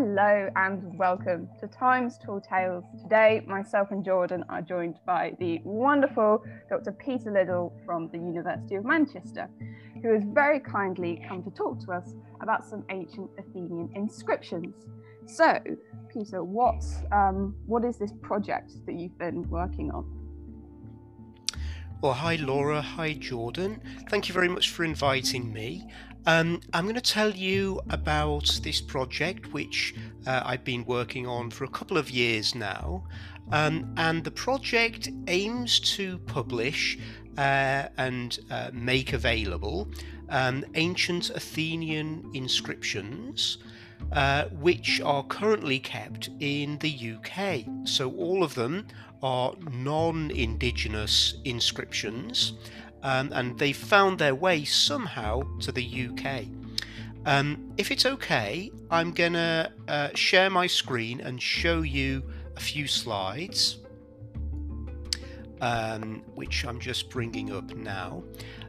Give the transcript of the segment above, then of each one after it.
Hello and welcome to Times Tall Tales. Today, myself and Jordan are joined by the wonderful Dr. Peter Liddle from the University of Manchester, who has very kindly come to talk to us about some ancient Athenian inscriptions. So, Peter, what um, what is this project that you've been working on? Well, hi Laura, hi Jordan. Thank you very much for inviting me. Um, I'm going to tell you about this project which uh, I've been working on for a couple of years now. Um, and the project aims to publish uh, and uh, make available um, ancient Athenian inscriptions. Uh, which are currently kept in the UK. So, all of them are non Indigenous inscriptions, um, and they found their way somehow to the UK. Um, if it's okay, I'm gonna uh, share my screen and show you a few slides, um, which I'm just bringing up now,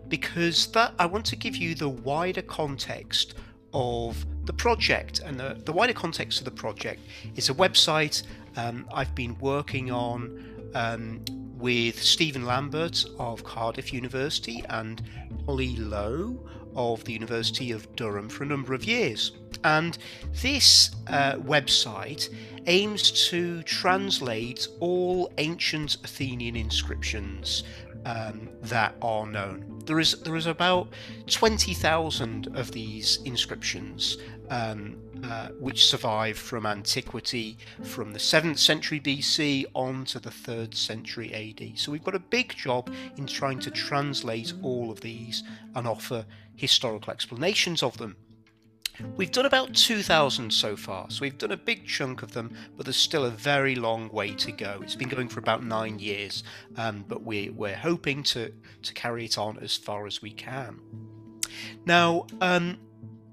because that I want to give you the wider context of the project. And the, the wider context of the project is a website um, I've been working on um, with Stephen Lambert of Cardiff University and Polly Low of the University of Durham for a number of years. And this uh, website aims to translate all ancient Athenian inscriptions um, that are known. There is there is about twenty thousand of these inscriptions um, uh, which survive from antiquity from the 7th century BC on to the 3rd century AD. So we've got a big job in trying to translate all of these and offer historical explanations of them. We've done about 2,000 so far, so we've done a big chunk of them, but there's still a very long way to go. It's been going for about nine years, um, but we, we're hoping to, to carry it on as far as we can. Now, um,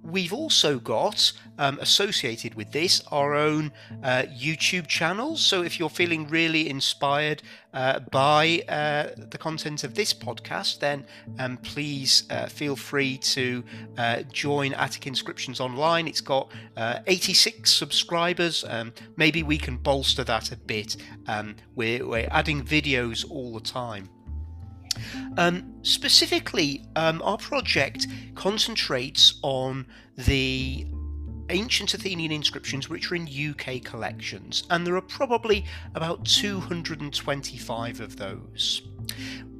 We've also got um, associated with this our own uh, YouTube channels. So if you're feeling really inspired uh, by uh, the content of this podcast, then um, please uh, feel free to uh, join Attic Inscriptions Online. It's got uh, 86 subscribers. Um, maybe we can bolster that a bit. Um, we're, we're adding videos all the time. Um, specifically, um, our project concentrates on the ancient Athenian inscriptions which are in UK collections, and there are probably about 225 of those.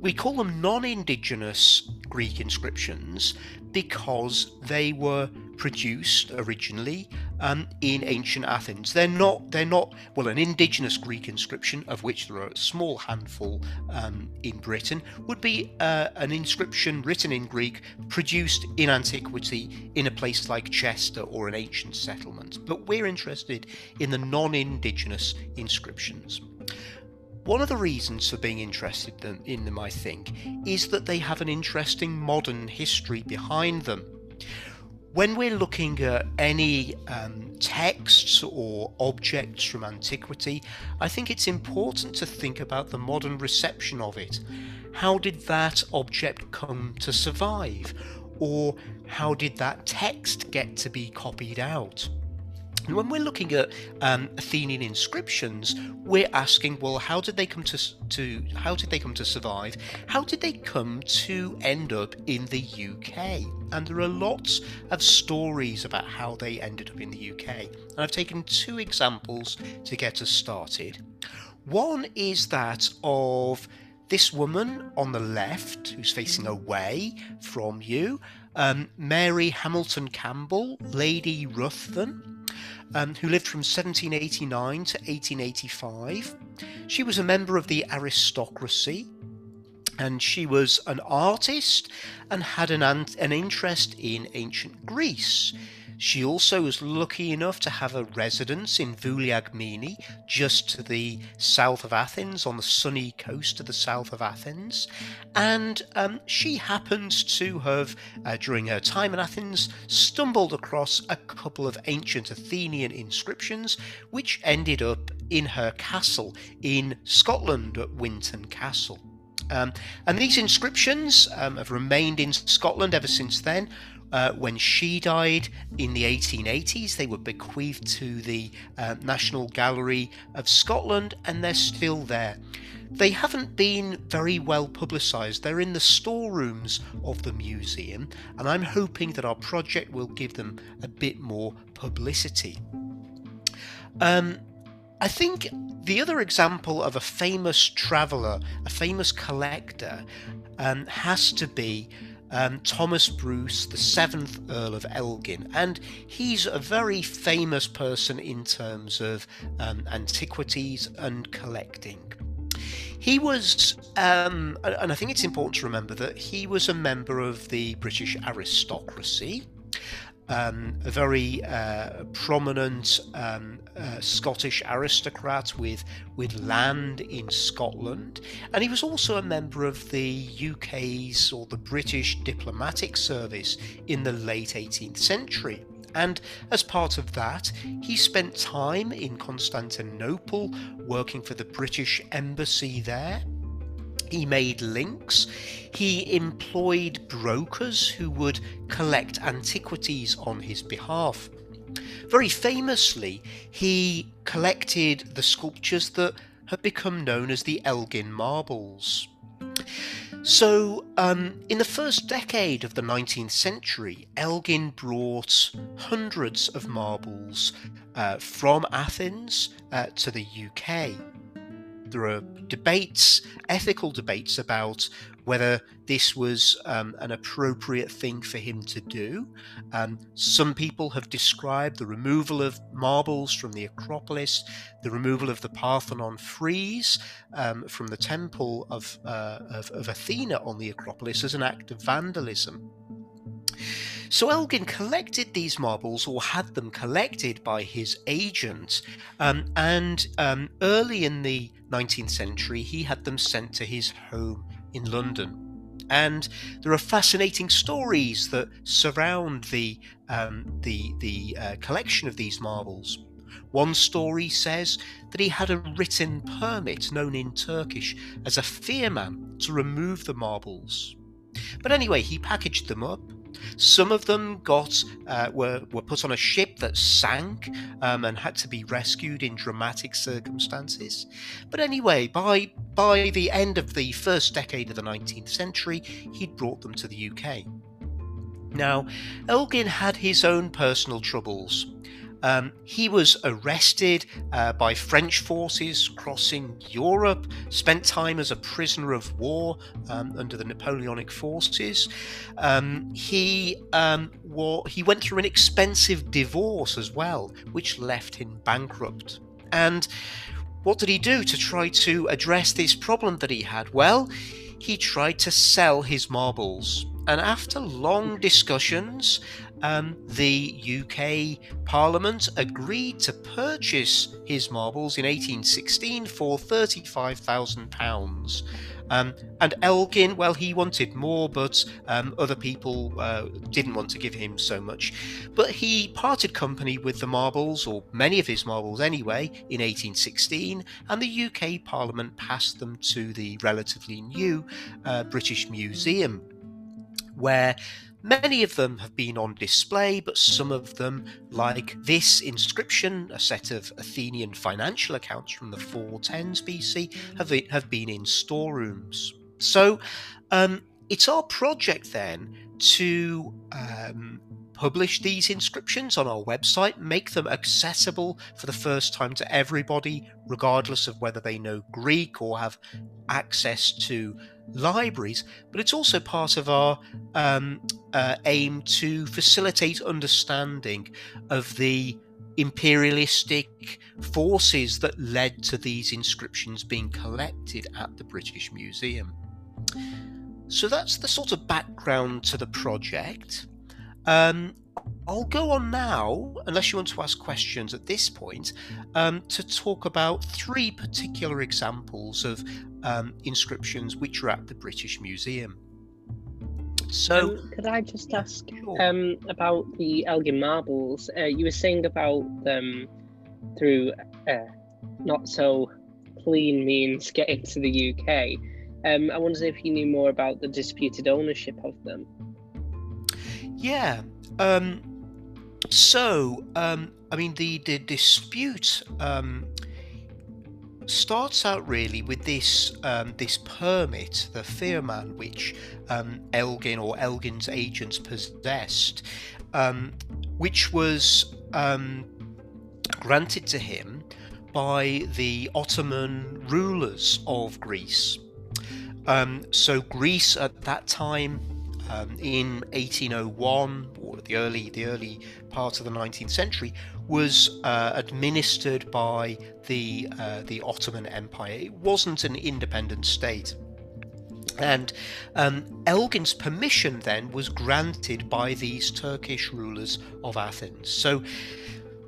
We call them non indigenous Greek inscriptions because they were produced originally um, in ancient Athens. They're not they're not well an indigenous Greek inscription of which there are a small handful um, in Britain would be uh, an inscription written in Greek produced in antiquity in a place like Chester or an ancient settlement. But we're interested in the non-indigenous inscriptions. One of the reasons for being interested in them, I think, is that they have an interesting modern history behind them when we're looking at any um, texts or objects from antiquity, I think it's important to think about the modern reception of it. How did that object come to survive? Or how did that text get to be copied out? And when we're looking at um, Athenian inscriptions, we're asking, well, how did they come to, to how did they come to survive? How did they come to end up in the UK? And there are lots of stories about how they ended up in the UK. And I've taken two examples to get us started. One is that of this woman on the left, who's facing away from you, um, Mary Hamilton Campbell, Lady Ruthven um, who lived from 1789 to 1885. She was a member of the aristocracy and she was an artist and had an, an interest in ancient Greece. She also was lucky enough to have a residence in Vouliagmeni, just to the south of Athens, on the sunny coast to the south of Athens. And um, she happened to have, uh, during her time in Athens, stumbled across a couple of ancient Athenian inscriptions, which ended up in her castle in Scotland at Winton Castle. Um, and these inscriptions um, have remained in Scotland ever since then. Uh, when she died in the 1880s, they were bequeathed to the uh, National Gallery of Scotland and they're still there. They haven't been very well publicised. They're in the storerooms of the museum, and I'm hoping that our project will give them a bit more publicity. Um, I think the other example of a famous traveller, a famous collector, um, has to be um, Thomas Bruce, the seventh Earl of Elgin, and he's a very famous person in terms of um, antiquities and collecting. He was, um, and I think it's important to remember that he was a member of the British aristocracy um, a very uh, prominent um, uh, Scottish aristocrat with with land in Scotland, and he was also a member of the UK's or the British diplomatic service in the late 18th century. And as part of that, he spent time in Constantinople working for the British embassy there he made links. He employed brokers who would collect antiquities on his behalf. Very famously, he collected the sculptures that have become known as the Elgin marbles. So, um, in the first decade of the 19th century, Elgin brought hundreds of marbles uh, from Athens uh, to the UK there are debates, ethical debates about whether this was um, an appropriate thing for him to do. Um, some people have described the removal of marbles from the Acropolis, the removal of the Parthenon frieze um, from the temple of, uh, of, of Athena on the Acropolis as an act of vandalism. So Elgin collected these marbles, or had them collected by his agent, um, and um, early in the 19th century, he had them sent to his home in London. And there are fascinating stories that surround the um, the the uh, collection of these marbles. One story says that he had a written permit, known in Turkish as a firman, to remove the marbles. But anyway, he packaged them up some of them got uh, were were put on a ship that sank um, and had to be rescued in dramatic circumstances. But anyway, by by the end of the first decade of the 19th century, he'd brought them to the UK. Now, Elgin had his own personal troubles. Um, he was arrested uh, by French forces crossing Europe, spent time as a prisoner of war um, under the Napoleonic forces. Um, he um, he went through an expensive divorce as well, which left him bankrupt. And what did he do to try to address this problem that he had? Well, he tried to sell his marbles. And after long discussions, um, the UK Parliament agreed to purchase his marbles in 1816 for £35,000. Um, and Elgin, well, he wanted more, but um, other people uh, didn't want to give him so much. But he parted company with the marbles, or many of his marbles anyway, in 1816, and the UK Parliament passed them to the relatively new uh, British Museum, where Many of them have been on display, but some of them, like this inscription, a set of Athenian financial accounts from the 410s BC, have, have been in storerooms. So um, it's our project then to um, publish these inscriptions on our website, make them accessible for the first time to everybody, regardless of whether they know Greek or have access to libraries, but it's also part of our um, uh, aim to facilitate understanding of the imperialistic forces that led to these inscriptions being collected at the British Museum. So that's the sort of background to the project. Um, I'll go on now, unless you want to ask questions at this point, um, to talk about three particular examples of um, inscriptions which are at the British Museum. So, um, could I just ask sure. Um, about the Elgin marbles? Uh, you were saying about them through uh, not so clean means getting to the UK. Um, I wondered if you knew more about the disputed ownership of them. Yeah. Um, so, um, I mean, the the dispute um, starts out really with this um, this permit, the Firman, which um, Elgin or Elgin's agents possessed, um, which was um, granted to him by the Ottoman rulers of Greece. Um, so Greece at that time, um, in 1801 or the early the early part of the 19th century, was uh, administered by the uh, the Ottoman Empire. It wasn't an independent state. And um, Elgin's permission then was granted by these Turkish rulers of Athens. So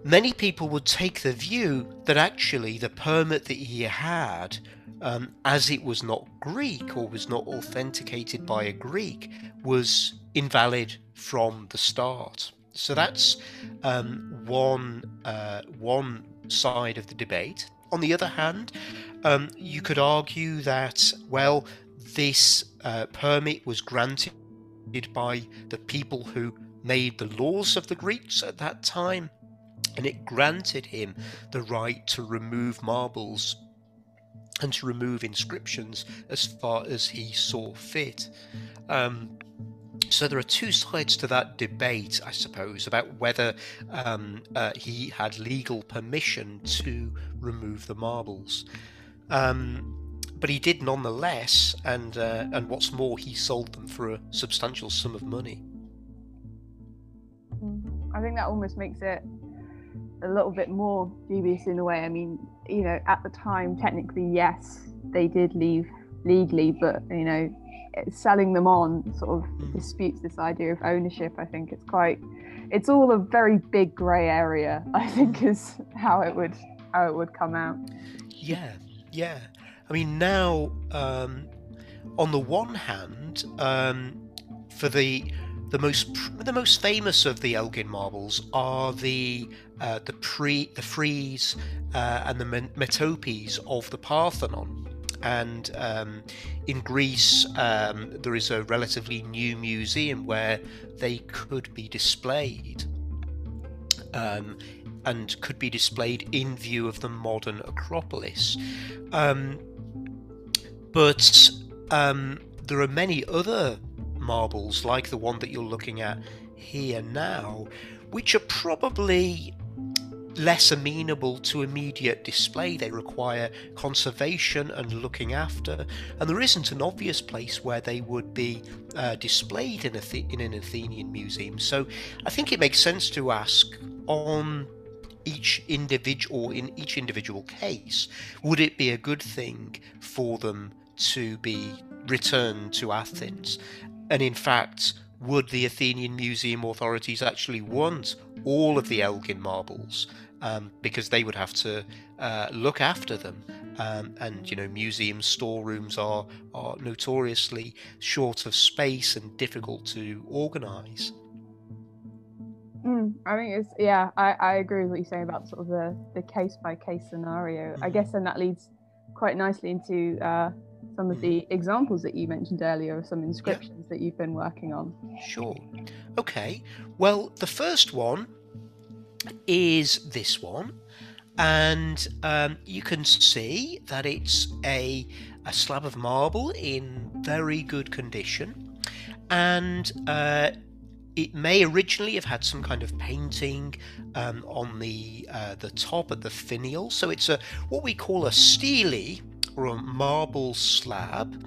many people would take the view that actually the permit that he had, um, as it was not Greek or was not authenticated by a Greek, was invalid from the start. So that's um, one uh, one side of the debate. On the other hand, um, you could argue that well, this uh, permit was granted by the people who made the laws of the Greeks at that time, and it granted him the right to remove marbles and to remove inscriptions as far as he saw fit. Um, so there are two sides to that debate, I suppose, about whether um, uh, he had legal permission to remove the marbles. Um, but he did nonetheless, and uh, and what's more, he sold them for a substantial sum of money. I think that almost makes it a little bit more dubious in a way. I mean, you know, at the time, technically, yes, they did leave legally, but you know, selling them on sort of hmm. disputes this idea of ownership. I think it's quite, it's all a very big grey area. I think is how it would how it would come out. Yeah, yeah. I mean, now um, on the one hand, um, for the the most the most famous of the Elgin marbles are the uh, the pre the frieze uh, and the metopes of the Parthenon and um, in Greece um, there is a relatively new museum where they could be displayed um, and could be displayed in view of the modern Acropolis. Um, but um, there are many other marbles like the one that you're looking at here now, which are probably less amenable to immediate display. They require conservation and looking after, and there isn't an obvious place where they would be uh, displayed in, in an Athenian museum. So I think it makes sense to ask on each individual in each individual case would it be a good thing for them to be returned to Athens and in fact would the Athenian Museum authorities actually want all of the Elgin marbles um, because they would have to uh, look after them. Um, and you know, museum storerooms are are notoriously short of space and difficult to organise. Mm, I think it's yeah, I, I agree with what you're saying about sort of the the case by case scenario. Mm. I guess then that leads quite nicely into uh, some of the mm. examples that you mentioned earlier of some inscriptions yeah. that you've been working on. Sure. Okay. Well, the first one is this one. And um, you can see that it's a, a slab of marble in very good condition. And uh, it may originally have had some kind of painting um, on the uh, the top at the finial. So it's a what we call a stele or a marble slab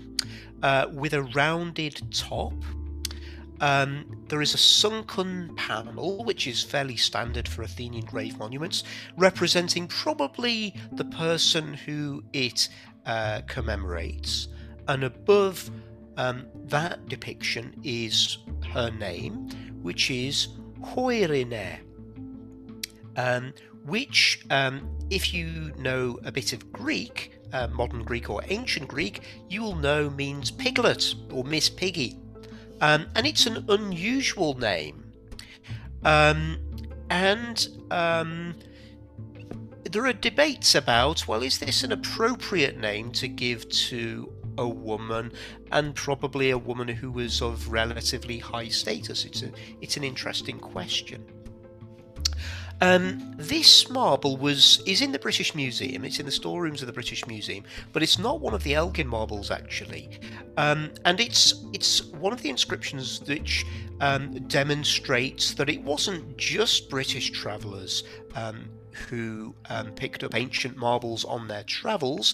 uh, with a rounded top um, there is a sunken panel, which is fairly standard for Athenian grave monuments, representing probably the person who it uh, commemorates. And above um, that depiction is her name, which is Choirine, um, which, um, if you know a bit of Greek, uh, modern Greek or ancient Greek, you will know means piglet or Miss Piggy. Um, and it's an unusual name. Um, and um, there are debates about well, is this an appropriate name to give to a woman, and probably a woman who was of relatively high status? It's a it's an interesting question. Um, this marble was is in the British Museum. It's in the storerooms of the British Museum, but it's not one of the Elgin marbles actually. Um, and it's it's one of the inscriptions which um, demonstrates that it wasn't just British travellers um, who um, picked up ancient marbles on their travels.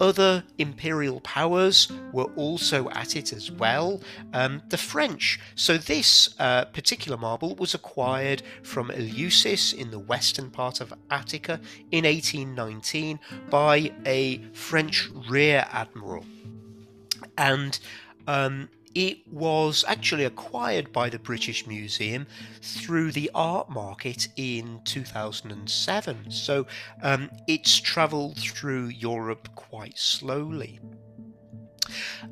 Other imperial powers were also at it as well, um, the French. So, this uh, particular marble was acquired from Eleusis in the western part of Attica in 1819 by a French rear admiral. And um, it was actually acquired by the British Museum through the art market in 2007. So um, it's travelled through Europe quite slowly.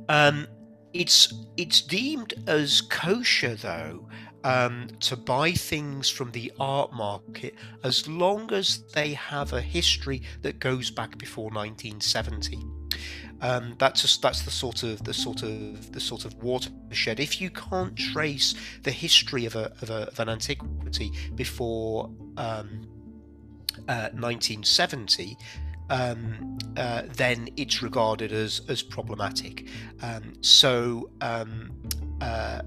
Um, it's it's deemed as kosher though um, to buy things from the art market as long as they have a history that goes back before 1970. Um, that's just, that's the sort of the sort of the sort of watershed. If you can't trace the history of, a, of, a, of an antiquity before um, uh, 1970, um, uh, then it's regarded as as problematic. Um, so um, uh,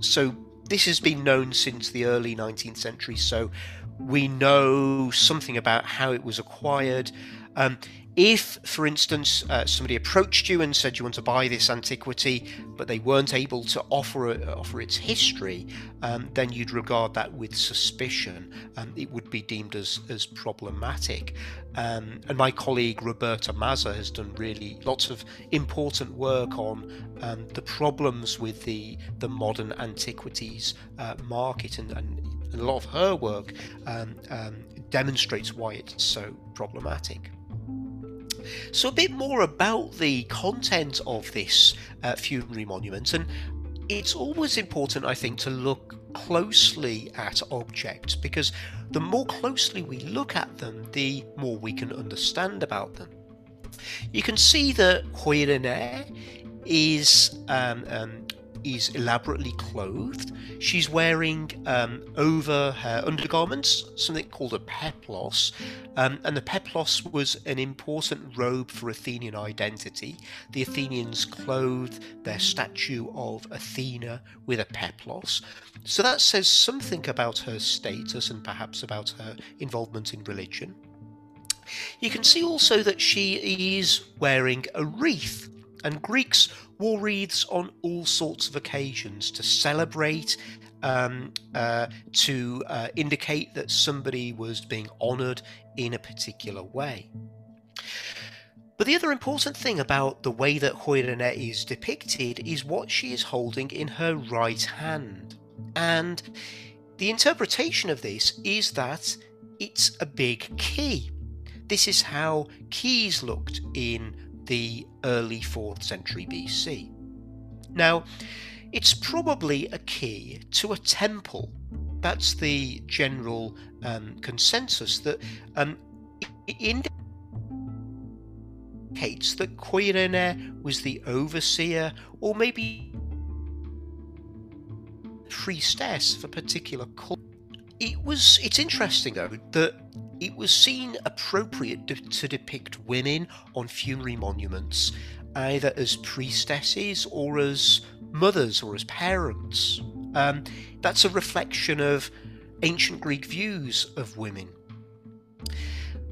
so this has been known since the early 19th century. So we know something about how it was acquired. Um, if, for instance, uh, somebody approached you and said you want to buy this antiquity, but they weren't able to offer offer its history, um, then you'd regard that with suspicion. Um, it would be deemed as as problematic. Um, and my colleague Roberta Mazza has done really lots of important work on um, the problems with the the modern antiquities uh, market, and, and, a lot of her work um, demonstrates why it's so problematic. So, a bit more about the content of this uh, funerary monument, and it's always important, I think, to look closely at objects because the more closely we look at them, the more we can understand about them. You can see that Choirine is um, um, is elaborately clothed. She's wearing um, over her undergarments something called a peplos, um, and the peplos was an important robe for Athenian identity. The Athenians clothed their statue of Athena with a peplos. So that says something about her status and perhaps about her involvement in religion. You can see also that she is wearing a wreath and Greeks wore wreaths on all sorts of occasions to celebrate, um, uh, to uh, indicate that somebody was being honoured in a particular way. But the other important thing about the way that Choirine is depicted is what she is holding in her right hand. And the interpretation of this is that it's a big key. This is how keys looked in the early 4th century BC. Now, it's probably a key to a temple. That's the general um, consensus that um, indicates that Choirine was the overseer or maybe priestess of a particular cult. It was. It's interesting though that it was seen appropriate to, depict women on funerary monuments either as priestesses or as mothers or as parents. Um, that's a reflection of ancient Greek views of women.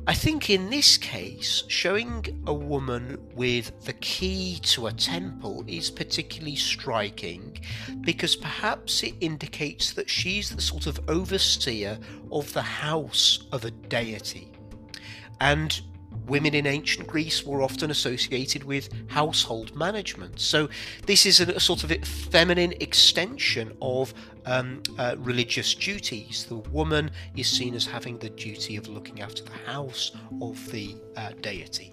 I think in this case, showing a woman with the key to a temple is particularly striking because perhaps it indicates that she's the sort of overseer of the house of a deity. And women in ancient Greece were often associated with household management. So, this is a, a sort of feminine extension of um, uh, religious duties. The woman is seen as having the duty of looking after the house of the uh, deity.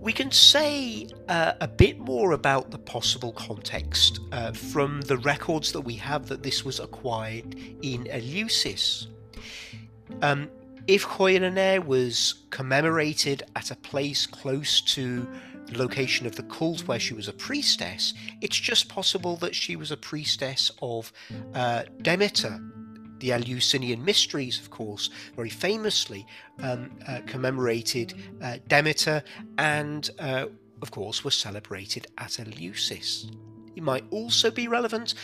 We can say uh, a bit more about the possible context uh, from the records that we have that this was acquired in Eleusis. Um, if Choirine was commemorated at a place close to the location of the cult where she was a priestess. It's just possible that she was a priestess of uh, Demeter. The Eleusinian Mysteries, of course, very famously um, uh, commemorated uh, Demeter and, uh, of course, were celebrated at Eleusis. It might also be relevant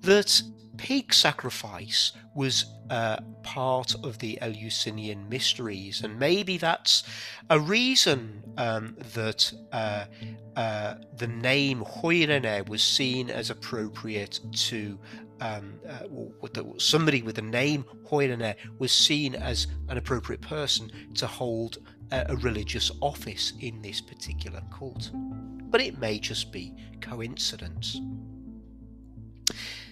that pig sacrifice was uh, part of the Eleusinian mysteries, and maybe that's a reason um, that uh, uh, the name Choirine was seen as appropriate to. Um, uh, somebody with the name Choirine was seen as an appropriate person to hold a, a religious office in this particular cult. But it may just be coincidence.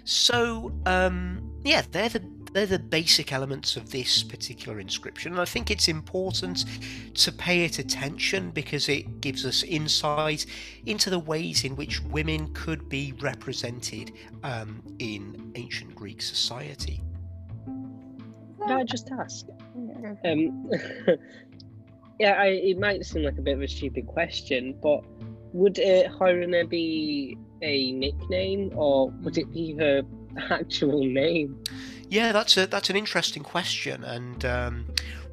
So, um, yeah, they're the they're the basic elements of this particular inscription, and I think it's important to pay it attention because it gives us insight into the ways in which women could be represented um, in ancient Greek society. Can I just ask? Um, yeah, I, it might seem like a bit of a stupid question, but would uh, Hyrene be a nickname or would it be her actual name? Yeah, that's a that's an interesting question, and um,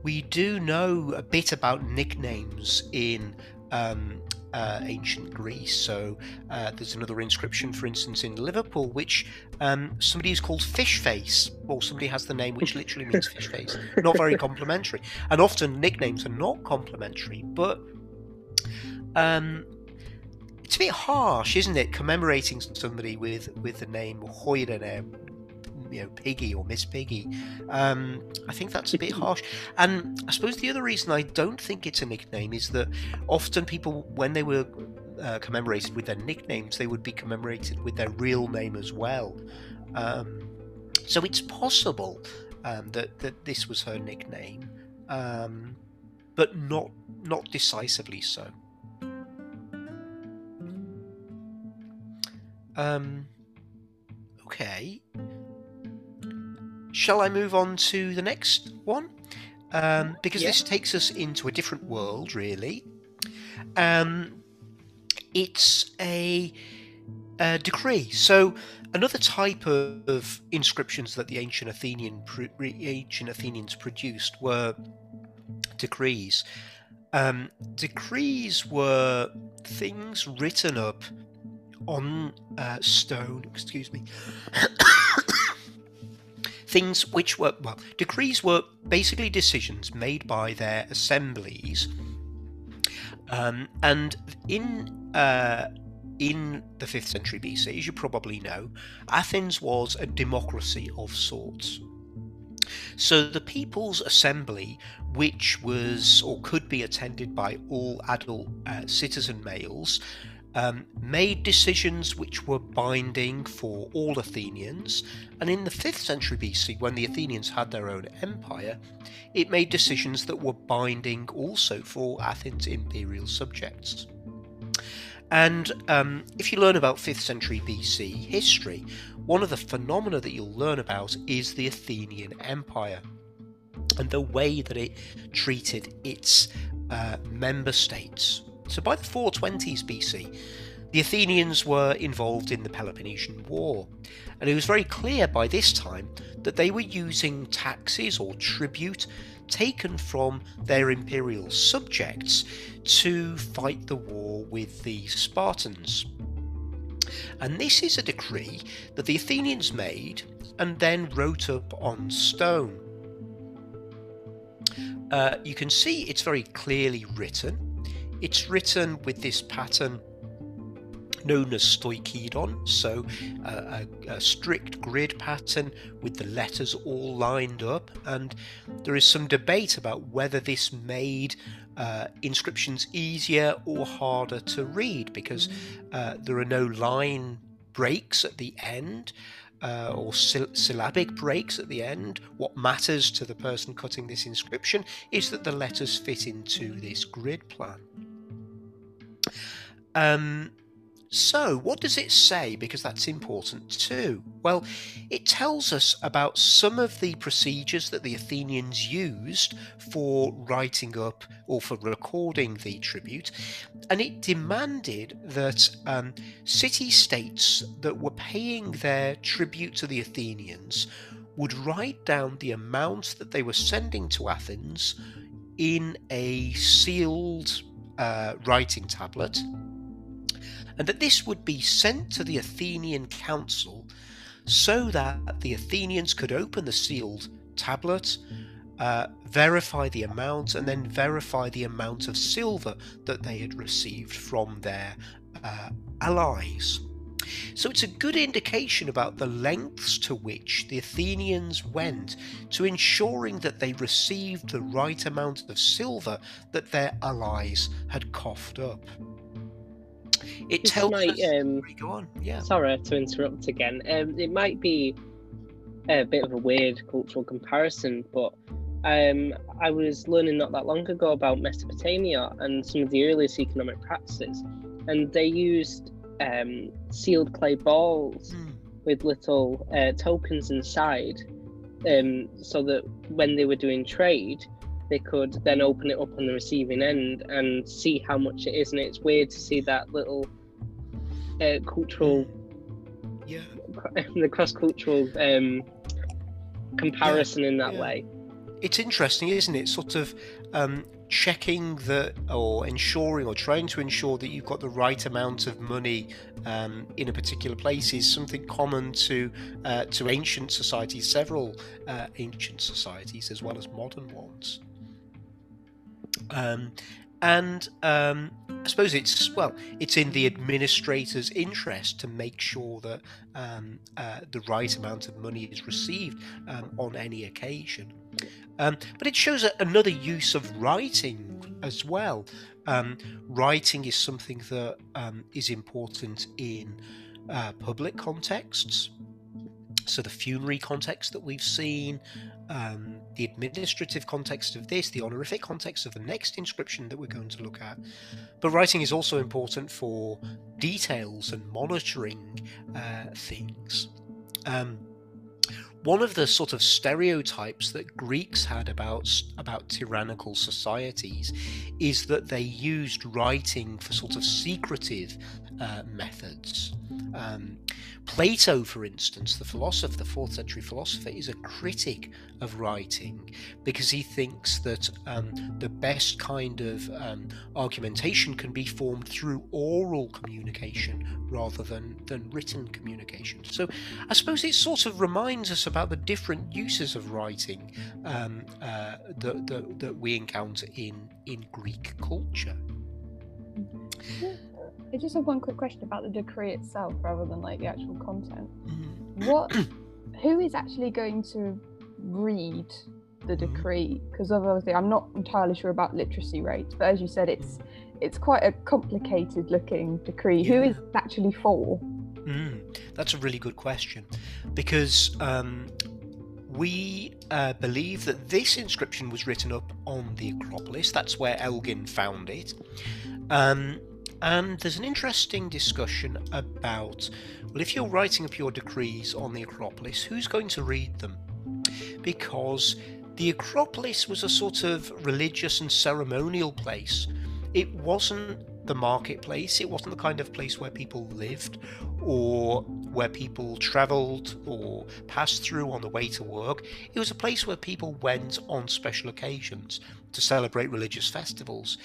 we do know a bit about nicknames in um, uh, ancient Greece. So uh, there's another inscription, for instance, in Liverpool, which um, somebody is called Fish Face, or somebody has the name which literally means fish face. Not very complimentary, and often nicknames are not complimentary, but. Um, it's a bit harsh, isn't it? Commemorating somebody with with the name Choirine, you know, Piggy or Miss Piggy. Um, I think that's a bit harsh. And I suppose the other reason I don't think it's a nickname is that often people, when they were uh, commemorated with their nicknames, they would be commemorated with their real name as well. Um, so it's possible um, that that this was her nickname, um, but not not decisively so. Um, okay. Shall I move on to the next one? Um, because yeah. this takes us into a different world, really. Um, it's a, a, decree. So another type of, of inscriptions that the ancient Athenian ancient Athenians produced were decrees. Um, decrees were things written up on uh, stone, excuse me, things which were, well, decrees were basically decisions made by their assemblies. Um, and in uh, in the 5th century BC, as you probably know, Athens was a democracy of sorts. So the People's Assembly, which was or could be attended by all adult uh, citizen males, um, made decisions which were binding for all Athenians, and in the 5th century BC, when the Athenians had their own empire, it made decisions that were binding also for Athens' imperial subjects. And um, if you learn about 5th century BC history, one of the phenomena that you'll learn about is the Athenian Empire and the way that it treated its uh, member states. So by the 420s BC, the Athenians were involved in the Peloponnesian War, and it was very clear by this time that they were using taxes or tribute taken from their imperial subjects to fight the war with the Spartans. And this is a decree that the Athenians made and then wrote up on stone. Uh, you can see it's very clearly written it's written with this pattern known as stoichedon, so uh, a, a, strict grid pattern with the letters all lined up. And there is some debate about whether this made uh, inscriptions easier or harder to read because uh, there are no line breaks at the end. Uh, or syllabic breaks at the end. What matters to the person cutting this inscription is that the letters fit into this grid plan. Um, so, what does it say? Because that's important too. Well, it tells us about some of the procedures that the Athenians used for writing up or for recording the tribute, and it demanded that um, city states that were paying their tribute to the Athenians would write down the amount that they were sending to Athens in a sealed uh, writing tablet and that this would be sent to the Athenian council so that the Athenians could open the sealed tablet, uh, verify the amount, and then verify the amount of silver that they had received from their uh, allies. So it's a good indication about the lengths to which the Athenians went to ensuring that they received the right amount of silver that their allies had coughed up. It this tells might, us. Um, go on. Yeah. Sorry to interrupt again. Um, it might be a bit of a weird cultural comparison, but um, I was learning not that long ago about Mesopotamia and some of the earliest economic practices, and they used um, sealed clay balls mm. with little uh, tokens inside, um, so that when they were doing trade, they could then open it up on the receiving end and see how much it is. And it's weird to see that little uh, cultural, yeah, the cross cultural um, comparison yeah, in that yeah. way. It's interesting, isn't it? Sort of um, checking that or ensuring or trying to ensure that you've got the right amount of money um, in a particular place is something common to uh, to ancient societies, several uh, ancient societies as well as modern ones. Um, and um, I suppose it's well, it's in the administrator's interest to make sure that um, uh, the right amount of money is received um, on any occasion. Um, but it shows another use of writing as well. Um, writing is something that um, is important in uh, public contexts. So the funerary context that we've seen, um, the administrative context of this, the honorific context of the next inscription that we're going to look at. But writing is also important for details and monitoring uh, things. Um, one of the sort of stereotypes that Greeks had about about tyrannical societies is that they used writing for sort of secretive uh, methods. Um, Plato, for instance, the philosopher, the fourth century philosopher, is a critic of writing because he thinks that um, the best kind of um, argumentation can be formed through oral communication rather than, than written communication. So I suppose it sort of reminds us about the different uses of writing um, uh, that, that, that we encounter in, in Greek culture. I just have one quick question about the decree itself rather than like the actual content. Mm-hmm. What who is actually going to read the mm-hmm. decree? Because obviously I'm not entirely sure about literacy rates, but as you said it's it's quite a complicated looking decree. Yeah. Who is actually for? Mm, that's a really good question because um, we uh, believe that this inscription was written up on the Acropolis. That's where Elgin found it. Um, and there's an interesting discussion about well, if you're writing up your decrees on the Acropolis, who's going to read them? Because the Acropolis was a sort of religious and ceremonial place. It wasn't the marketplace. It wasn't the kind of place where people lived or where people traveled or passed through on the way to work. It was a place where people went on special occasions to celebrate religious festivals,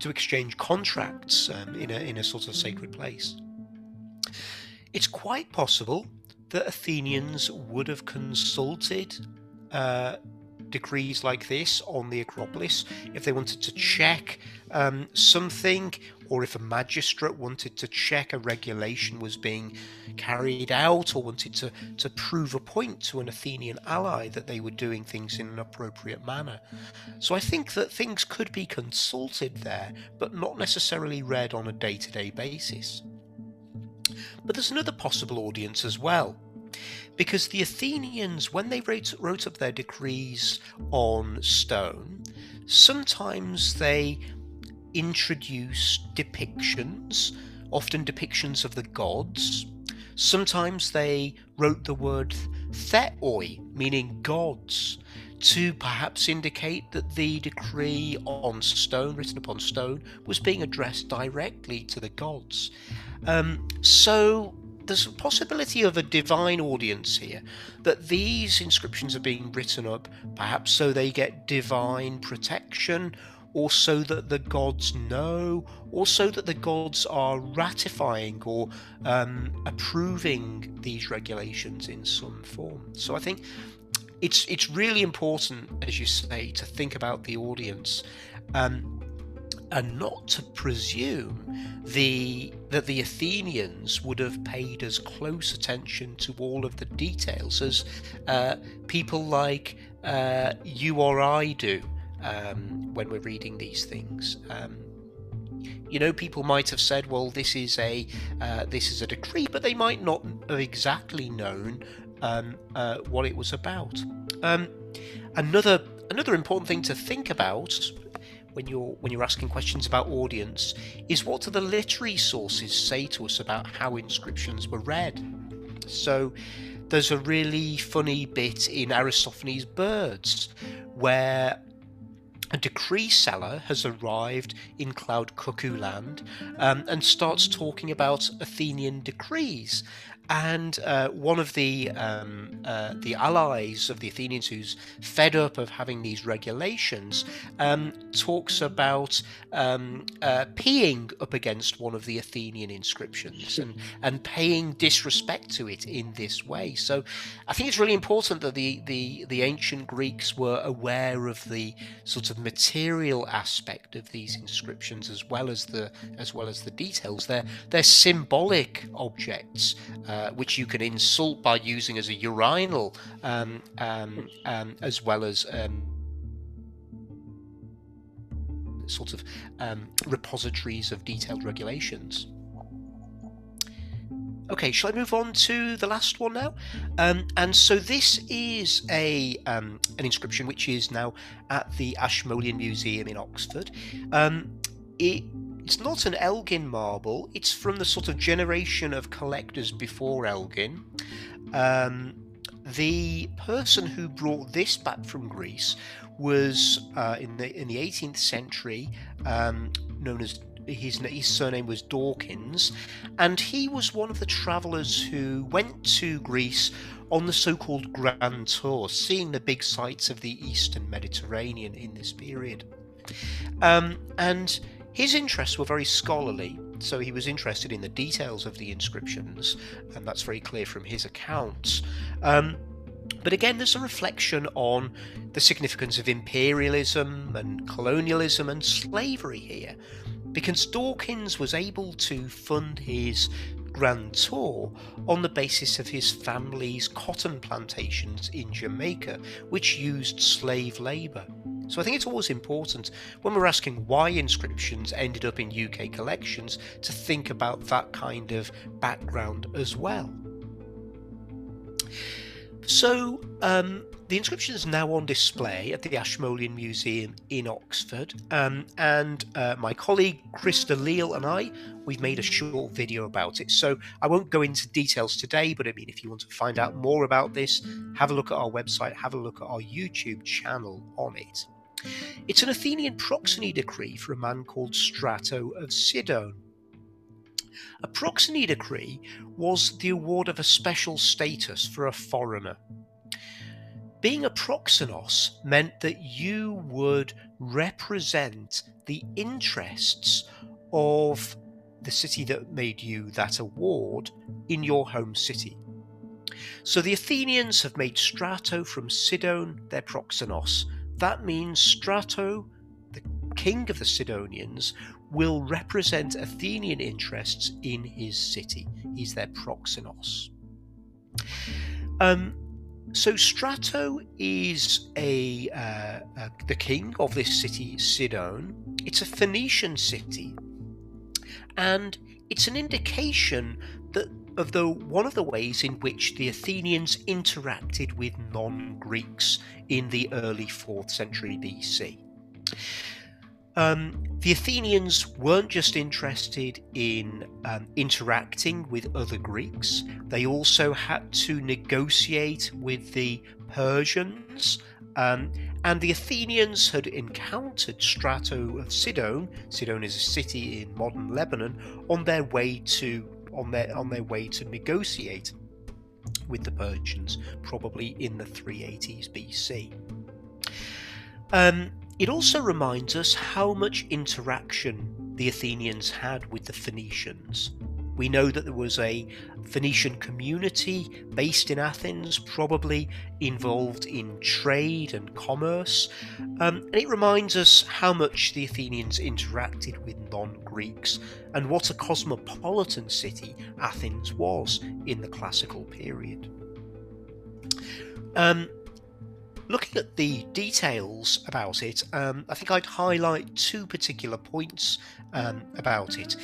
to exchange contracts um, in, a, in a sort of sacred place. It's quite possible that Athenians would have consulted uh, decrees like this on the Acropolis if they wanted to check um, something or if a magistrate wanted to check a regulation was being carried out or wanted to, to prove a point to an Athenian ally that they were doing things in an appropriate manner. So I think that things could be consulted there, but not necessarily read on a day to day basis. But there's another possible audience as well because the Athenians, when they wrote, wrote up their decrees on stone, sometimes they introduced depictions often depictions of the gods. Sometimes they wrote the word theoi, meaning gods, to perhaps indicate that the decree on stone, written upon stone, was being addressed directly to the gods. Um, so there's a possibility of a divine audience here, that these inscriptions are being written up perhaps so they get divine protection, or so that the gods know, or so that the gods are ratifying or um, approving these regulations in some form. So I think it's it's really important, as you say, to think about the audience. Um, and not to presume the that the Athenians would have paid as close attention to all of the details as uh, people like uh, you or I do um, when we're reading these things. Um, you know, people might have said, "Well, this is a uh, this is a decree," but they might not have exactly known um, uh, what it was about. Um, another another important thing to think about when you're when you're asking questions about audience is what do the literary sources say to us about how inscriptions were read so there's a really funny bit in aristophanes birds where a decree seller has arrived in Cloud Cuckoo Land um, and starts talking about Athenian decrees and uh, one of the um, uh, the allies of the Athenians, who's fed up of having these regulations, um, talks about um, uh, peeing up against one of the Athenian inscriptions and and paying disrespect to it in this way. So, I think it's really important that the the the ancient Greeks were aware of the sort of material aspect of these inscriptions as well as the as well as the details. They're they're symbolic objects. Uh, uh, which you can insult by using as a urinal, um, um, um, as well as um, sort of um, repositories of detailed regulations. Okay, shall I move on to the last one now? Um, and so this is a um, an inscription which is now at the Ashmolean Museum in Oxford. Um, it it's not an Elgin marble. It's from the sort of generation of collectors before Elgin. Um, the person who brought this back from Greece was uh, in the in the 18th century, um, known as his, his surname was Dawkins, and he was one of the travellers who went to Greece on the so-called Grand Tour, seeing the big sights of the Eastern Mediterranean in this period. Um, and his interests were very scholarly, so he was interested in the details of the inscriptions, and that's very clear from his accounts. Um, but again, there's a reflection on the significance of imperialism and colonialism and slavery here, because Dawkins was able to fund his grand tour on the basis of his family's cotton plantations in Jamaica, which used slave labour. So I think it's always important when we're asking why inscriptions ended up in UK collections to think about that kind of background as well. So um, the inscription is now on display at the Ashmolean Museum in Oxford, um, and uh, my colleague Chris de Lisle and I we've made a short video about it. So I won't go into details today, but I mean, if you want to find out more about this, have a look at our website, have a look at our YouTube channel on it. It's an Athenian proxeny decree for a man called Strato of Sidon. A proxeny decree was the award of a special status for a foreigner. Being a proxenos meant that you would represent the interests of the city that made you that award in your home city. So the Athenians have made Strato from Sidon their proxenos, that means Strato, the king of the Sidonians, will represent Athenian interests in his city. He's their proxenos. Um, so Strato is a uh, uh, the king of this city, Sidon. It's a Phoenician city, and it's an indication that of the one of the ways in which the Athenians interacted with non-Greeks in the early 4th century BC. Um, the Athenians weren't just interested in um, interacting with other Greeks, they also had to negotiate with the Persians. Um, and the Athenians had encountered Strato of Sidon. Sidon is a city in modern Lebanon on their way to on their on their way to negotiate with the Persians, probably in the 380s BC. Um, it also reminds us how much interaction the Athenians had with the Phoenicians. We know that there was a Phoenician community based in Athens, probably involved in trade and commerce, um, and it reminds us how much the Athenians interacted with non Greeks and what a cosmopolitan city Athens was in the classical period. Um, looking at the details about it, um, I think I'd highlight two particular points um, about it.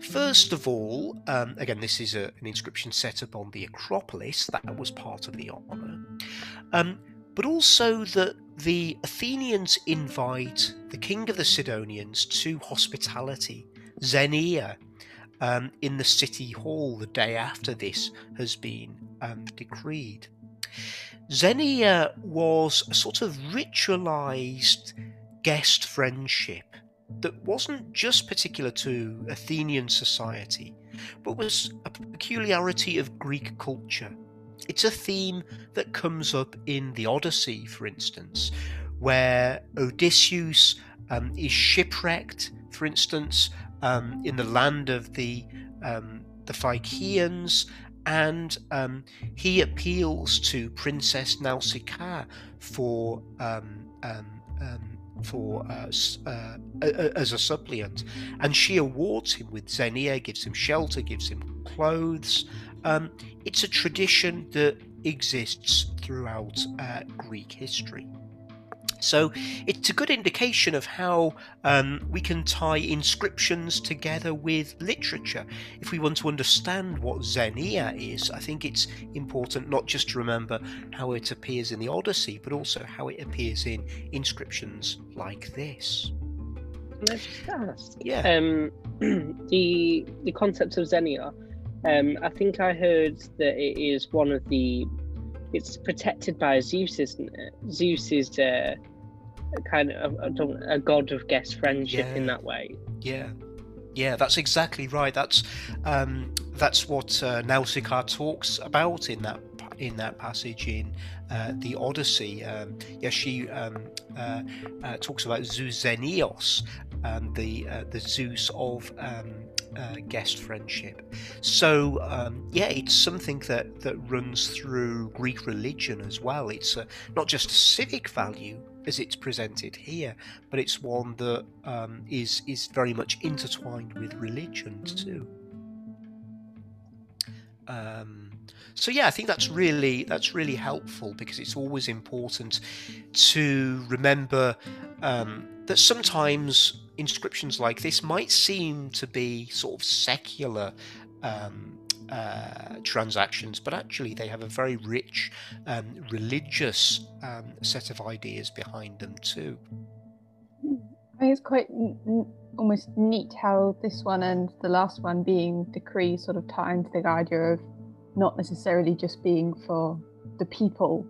First of all, um, again, this is a, an inscription set up on the Acropolis, that was part of the honour, um, but also that the Athenians invite the king of the Sidonians to hospitality, Xenia, um, in the city hall the day after this has been um, decreed. Xenia was a sort of ritualized guest friendship that wasn't just particular to Athenian society, but was a peculiarity of Greek culture. It's a theme that comes up in the Odyssey, for instance, where Odysseus um, is shipwrecked, for instance, um, in the land of the um, the Phaeacians, and um, he appeals to Princess Nausicaa for um, um for uh, uh, as a suppliant, and she awards him with xenia, gives him shelter, gives him clothes. Um, it's a tradition that exists throughout uh, Greek history. So it's a good indication of how um, we can tie inscriptions together with literature. If we want to understand what Xenia is, I think it's important not just to remember how it appears in the Odyssey, but also how it appears in inscriptions like this. Let's just ask. Yeah. Um, the the concept of Xenia. Um, I think I heard that it is one of the it's protected by Zeus, isn't it? Zeus is uh, kind of a, a, god of guest friendship yeah. in that way. Yeah, yeah, that's exactly right. That's um, that's what uh, Nausicaa talks about in that in that passage in uh, the Odyssey. Um, yeah, she um, uh, uh, talks about Zeus Xenios, um, the uh, the Zeus of um, uh, guest friendship. So um, yeah, it's something that that runs through Greek religion as well. It's not just a civic value as it's presented here, but it's one that um, is is very much intertwined with religion too. Um, so yeah, I think that's really that's really helpful because it's always important to remember um, that sometimes inscriptions like this might seem to be sort of secular um, uh, transactions, but actually they have a very rich um, religious um, set of ideas behind them too. I think it's quite n- almost neat how this one and the last one being decree sort of tie into the idea of not necessarily just being for the people,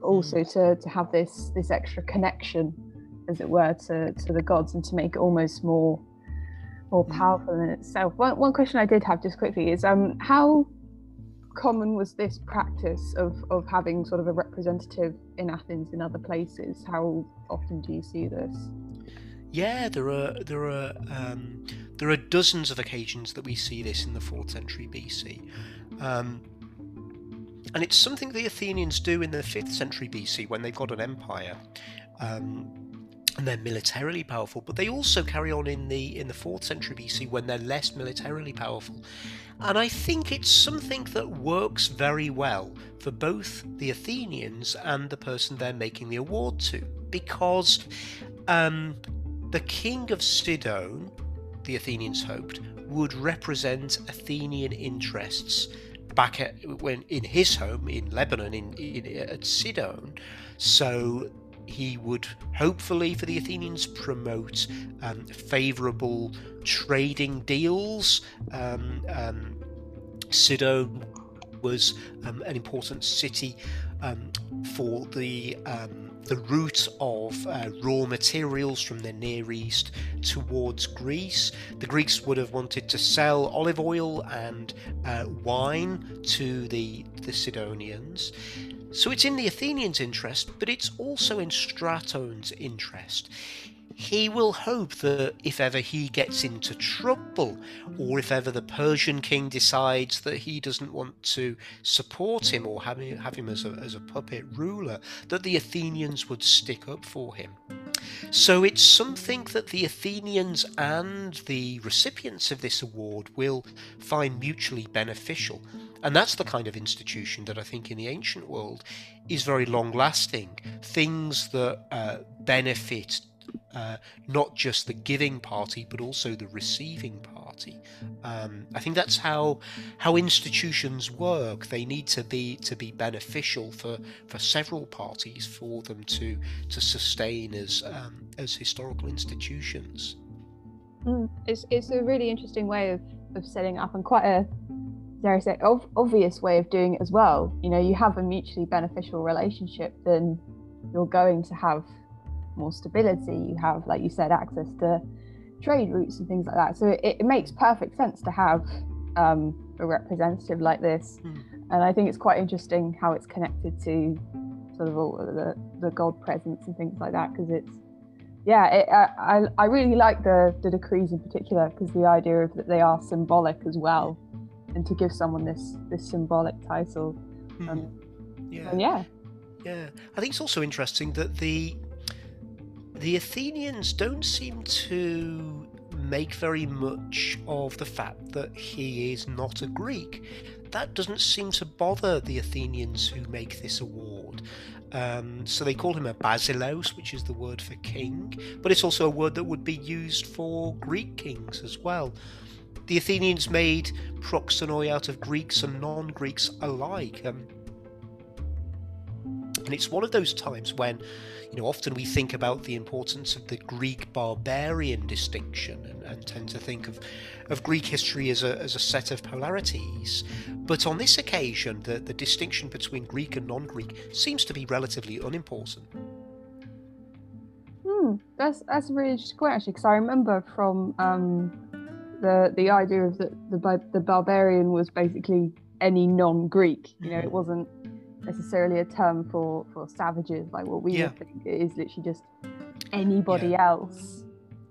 but also mm. to, to have this this extra connection, as it were, to, to the gods and to make it almost more more mm. powerful in itself. One, one question I did have just quickly is um, how common was this practice of, of having sort of a representative in Athens in other places? How often do you see this? Yeah, there are there are um, there are dozens of occasions that we see this in the fourth century BC, um, and it's something the Athenians do in the fifth century BC when they've got an empire. Um, and they're militarily powerful, but they also carry on in the in the fourth century BC when they're less militarily powerful. And I think it's something that works very well for both the Athenians and the person they're making the award to, because um, the king of Sidon, the Athenians hoped, would represent Athenian interests back at when in his home in Lebanon in, in at Sidon. So he would hopefully for the Athenians promote um, favourable trading deals. Um, um, Sidon was um, an important city um, for the um, the route of uh, raw materials from the Near East towards Greece. The Greeks would have wanted to sell olive oil and uh, wine to the, the Sidonians. So it's in the Athenians' interest, but it's also in Straton's interest he will hope that if ever he gets into trouble, or if ever the Persian king decides that he doesn't want to support him or have him, have him as, a, as a puppet ruler, that the Athenians would stick up for him. So it's something that the Athenians and the recipients of this award will find mutually beneficial. And that's the kind of institution that I think in the ancient world is very long lasting. Things that uh, benefit uh, not just the giving party but also the receiving party. Um, I think that's how how institutions work. They need to be to be beneficial for, for several parties for them to to sustain as um, as historical institutions. Mm, it's it's a really interesting way of, of setting up and quite a dare I say ov- obvious way of doing it as well. You know, you have a mutually beneficial relationship, then you're going to have more stability. You have, like you said, access to trade routes and things like that. So it, it makes perfect sense to have um, a representative like this. Mm. And I think it's quite interesting how it's connected to sort of all the, the god presence and things like that because it's yeah it, I, I really like the the decrees in particular because the idea of that they are symbolic as well and to give someone this this symbolic title mm. um, yeah yeah yeah i think it's also interesting that the the Athenians don't seem to make very much of the fact that he is not a Greek. That doesn't seem to bother the Athenians who make this award. Um, so they call him a basileus, which is the word for king, but it's also a word that would be used for Greek kings as well. The Athenians made proxenoi out of Greeks and non Greeks alike. Um, and it's one of those times when you know, often we think about the importance of the Greek barbarian distinction and, and tend to think of, of Greek history as a, as a set of polarities. But on this occasion, the, the distinction between Greek and non Greek seems to be relatively unimportant. Hmm, that's that's a really interesting point actually, because I remember from um, the the idea of that the the barbarian was basically any non-Greek. You know, it mm-hmm. wasn't necessarily a term for for savages like what we yeah. think it is literally just anybody yeah. else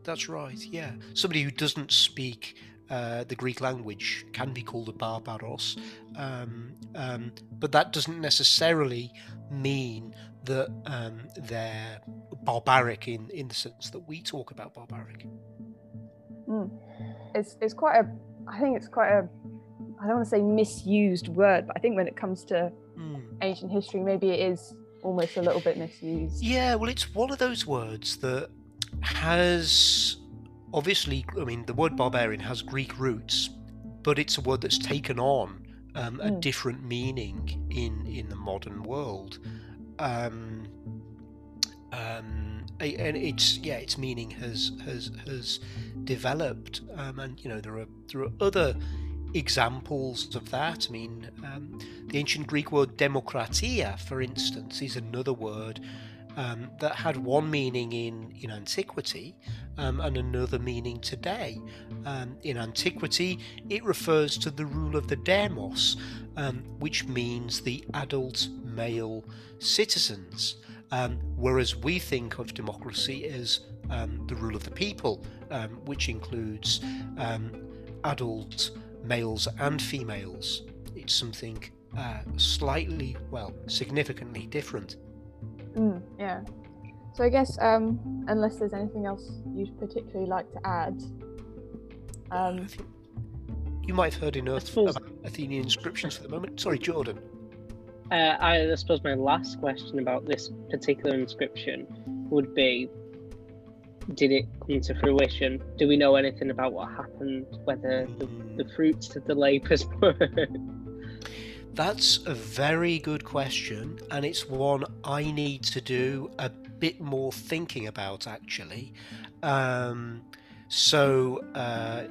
that's right yeah somebody who doesn't speak uh, the Greek language can be called a barbaros, um, um, but that doesn't necessarily mean that um, they're barbaric in, in the sense that we talk about barbaric. Mm. It's, it's quite a, I think it's quite a, I don't want to say misused word, but I think when it comes to mm. ancient history, maybe it is almost a little bit misused. Yeah, well, it's one of those words that has obviously, I mean, the word barbarian has Greek roots, but it's a word that's taken on um, a mm. different meaning in in the modern world. Um, um, and it's yeah, its meaning has has has developed, um, and you know there are there are other examples of that. I mean, um, the ancient Greek word demokratia, for instance, is another word um, that had one meaning in, in antiquity um, and another meaning today. Um, in antiquity, it refers to the rule of the demos, um, which means the adult male citizens. Um, whereas we think of democracy as the rule of the people, which includes adult males and females. It's something uh, slightly, well, significantly different. Mm, yeah. So I guess, um, unless there's anything else you'd particularly like to add, um, you might have heard enough about Athenian inscriptions for the moment. Sorry, Jordan. Uh, I suppose my last question about this particular inscription would be did it come to fruition? Do we know anything about what happened? Whether the, the hmm. fruits of the labours were. That's a very good question, and it's one I need to do a bit more thinking about actually. Um, so uh,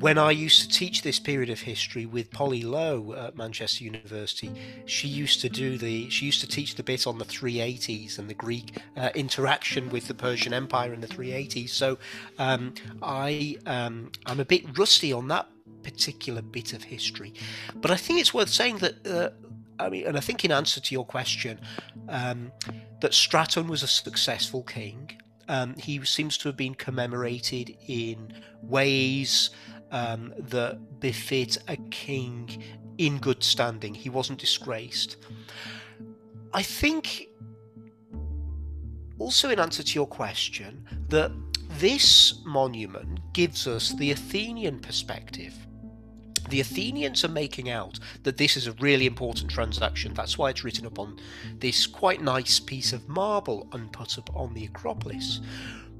when I used to teach this period of history with Polly Low at Manchester University, she used to do the she used to teach the bit on the 380s and the Greek uh, interaction with the Persian Empire in the 380s. So um, I um, I'm a bit rusty on that particular bit of history, but I think it's worth saying that. Uh, I mean, and I think in answer to your question, um, that Straton was a successful king. Um, he seems to have been commemorated in ways um, that befit a king in good standing. He wasn't disgraced. I think, also in answer to your question, that this monument gives us the Athenian perspective. The Athenians are making out that this is a really important transaction. That's why it's written up on this quite nice piece of marble and put up on the Acropolis.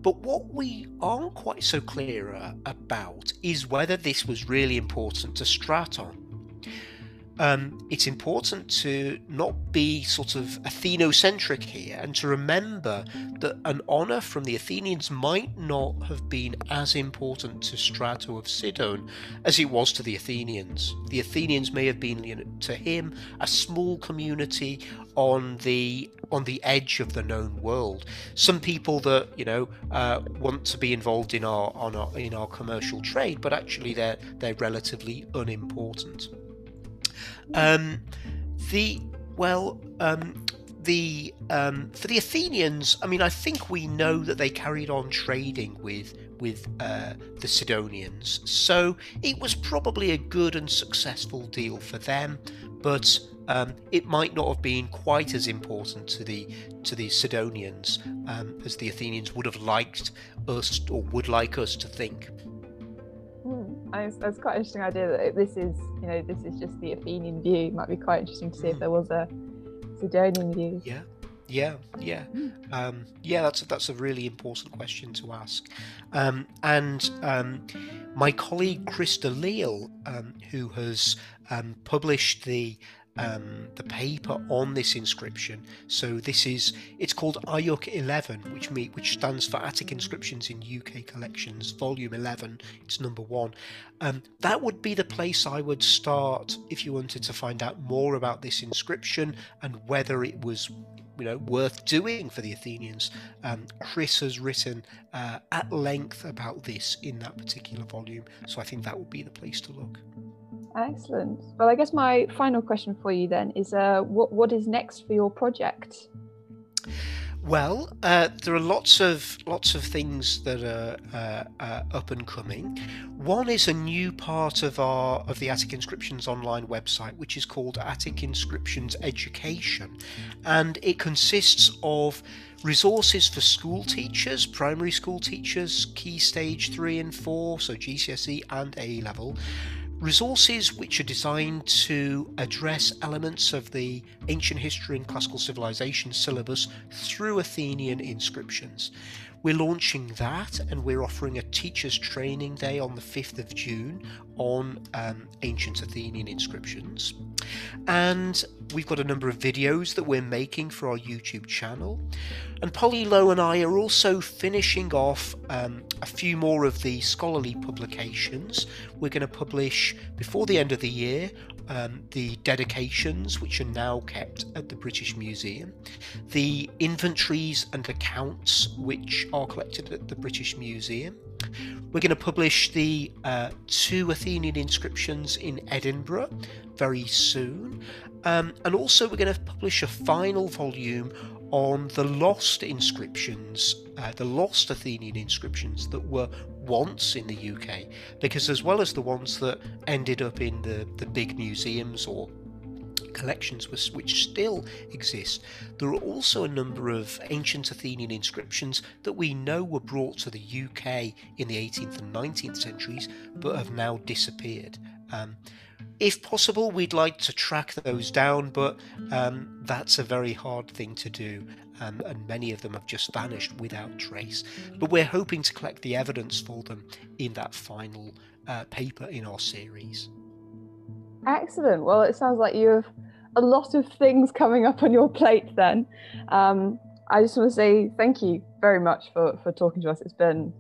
But what we aren't quite so clear uh, about is whether this was really important to Straton. Um, it's important to not be sort of Athenocentric here and to remember that an honour from the Athenians might not have been as important to Strato of Sidon as it was to the Athenians. The Athenians may have been you know, to him a small community on the on the edge of the known world. Some people that you know uh, want to be involved in our, our in our commercial trade, but actually they're they're relatively unimportant. Um, the well, um, the um, for the Athenians, I mean, I think we know that they carried on trading with with uh, the Sidonians, so it was probably a good and successful deal for them. But um, it might not have been quite as important to the to the Sidonians um, as the Athenians would have liked us or would like us to think. It's, it's quite an interesting idea that this is, you know, this is just the Athenian view. It might be quite interesting to see mm. if there was a Sidonian view. Yeah, yeah, yeah, mm. um, yeah. That's a, that's a really important question to ask. Um, and um, my colleague Chris de Lisle, um, who has um, published the um, the paper on this inscription. So this is it's called AIUK 11, which me, which stands for Attic Inscriptions in UK Collections, Volume 11. It's number one. Um, that would be the place I would start if you wanted to find out more about this inscription and whether it was you know worth doing for the Athenians. Um, Chris has written uh, at length about this in that particular volume, so I think that would be the place to look. Excellent. Well, I guess my final question for you then is uh, what, what is next for your project? Well, uh, there are lots of lots of things that are uh, uh, up and coming. One is a new part of our of the Attic Inscriptions online website, which is called Attic Inscriptions Education, and it consists of resources for school teachers, primary school teachers, key stage three and four, so GCSE and A level resources which are designed to address elements of the ancient history and classical civilization syllabus through Athenian inscriptions. We're launching that and we're offering a teachers training day on the 5th of June on um, ancient Athenian inscriptions. And we've got a number of videos that we're making for our YouTube channel. And Polly Low and I are also finishing off um, a few more of the scholarly publications. We're going to publish before the end of the year um, the dedications, which are now kept at the British Museum, the inventories and accounts, which are collected at the British Museum. We're going to publish the uh, two Athenian inscriptions in Edinburgh very soon. Um, and also, we're going to publish a final volume on the lost inscriptions, uh, the lost Athenian inscriptions that were once in the UK, because as well as the ones that ended up in the, the big museums or collections which still exist, there are also a number of ancient Athenian inscriptions that we know were brought to the UK in the 18th and 19th centuries but have now disappeared. Um, if possible, we'd like to track those down, but um, that's a very hard thing to do, um, and many of them have just vanished without trace. But we're hoping to collect the evidence for them in that final uh, paper in our series. Excellent. Well, it sounds like you have a lot of things coming up on your plate then. Um, I just want to say thank you very much for for talking to us. It's been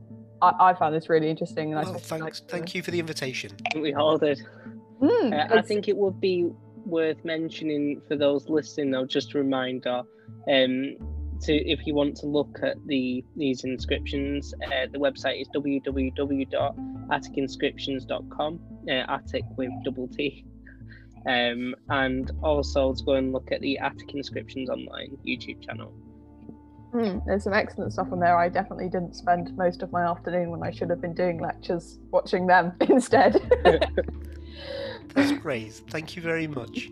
I, I found this really interesting, and well, I thanks, thank you for the invitation. We all did. Mm, uh, I think it would be worth mentioning for those listening, though, just a reminder. Um, to if you want to look at the these inscriptions, uh, the website is www.atticinscriptions.com, uh, Attic with double T. Um, and also to go and look at the Attic Inscriptions Online YouTube channel. Mm, there's some excellent stuff on there. I definitely didn't spend most of my afternoon when I should have been doing lectures watching them instead. That's great. Thank you very much.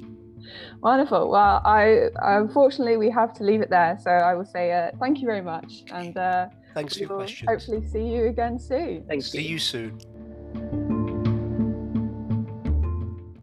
Wonderful. Well, I unfortunately we have to leave it there. So I will say uh, thank you very much, and uh, thanks for your question. Hopefully, see you again soon. Thank see you. you soon.